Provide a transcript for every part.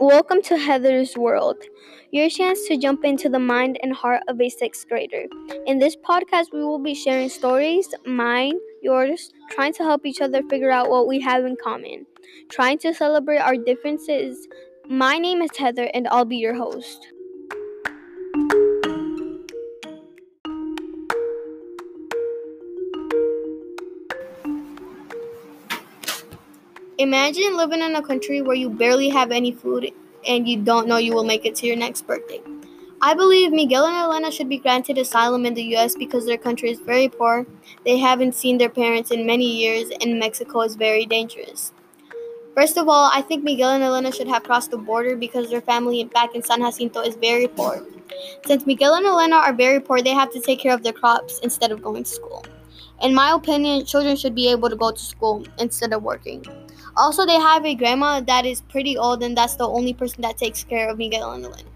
Welcome to Heather's World, your chance to jump into the mind and heart of a sixth grader. In this podcast, we will be sharing stories, mine, yours, trying to help each other figure out what we have in common, trying to celebrate our differences. My name is Heather, and I'll be your host. Imagine living in a country where you barely have any food and you don't know you will make it to your next birthday. I believe Miguel and Elena should be granted asylum in the US because their country is very poor, they haven't seen their parents in many years, and Mexico is very dangerous. First of all, I think Miguel and Elena should have crossed the border because their family back in San Jacinto is very poor. Since Miguel and Elena are very poor, they have to take care of their crops instead of going to school. In my opinion, children should be able to go to school instead of working. Also, they have a grandma that is pretty old, and that's the only person that takes care of Miguel and Elena.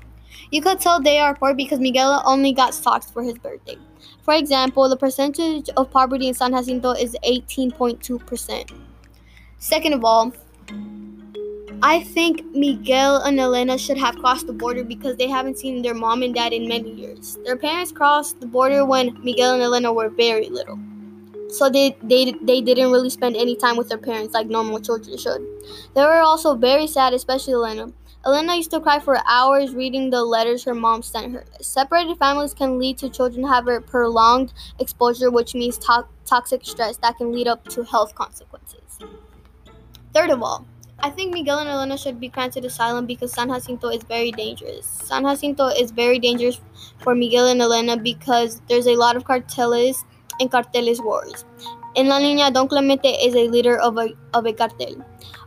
You could tell they are poor because Miguel only got socks for his birthday. For example, the percentage of poverty in San Jacinto is 18.2%. Second of all, I think Miguel and Elena should have crossed the border because they haven't seen their mom and dad in many years. Their parents crossed the border when Miguel and Elena were very little so they, they they didn't really spend any time with their parents like normal children should. They were also very sad, especially Elena. Elena used to cry for hours reading the letters her mom sent her. Separated families can lead to children having prolonged exposure, which means to- toxic stress that can lead up to health consequences. Third of all, I think Miguel and Elena should be granted asylum because San Jacinto is very dangerous. San Jacinto is very dangerous for Miguel and Elena because there's a lot of cartels and carteles wars. In La Línea, Don Clemente is a leader of a, of a cartel.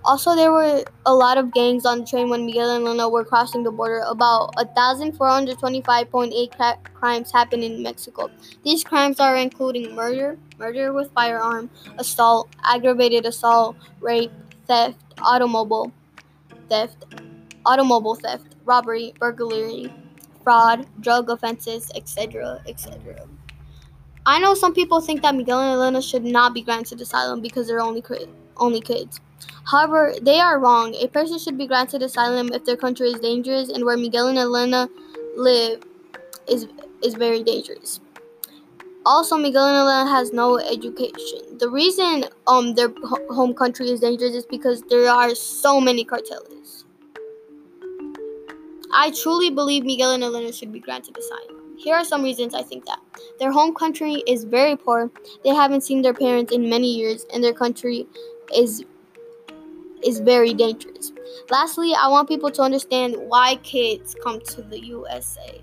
Also, there were a lot of gangs on the train when Miguel and Luna were crossing the border. About 1,425.8 cra- crimes happened in Mexico. These crimes are including murder, murder with firearm, assault, aggravated assault, rape, theft, automobile theft, automobile theft, robbery, burglary, fraud, drug offenses, etc., etc. I know some people think that Miguel and Elena should not be granted asylum because they're only only kids. However, they are wrong. A person should be granted asylum if their country is dangerous and where Miguel and Elena live is is very dangerous. Also, Miguel and Elena has no education. The reason um their home country is dangerous is because there are so many cartels. I truly believe Miguel and Elena should be granted asylum. Here are some reasons I think that. Their home country is very poor. They haven't seen their parents in many years and their country is is very dangerous. Lastly, I want people to understand why kids come to the USA.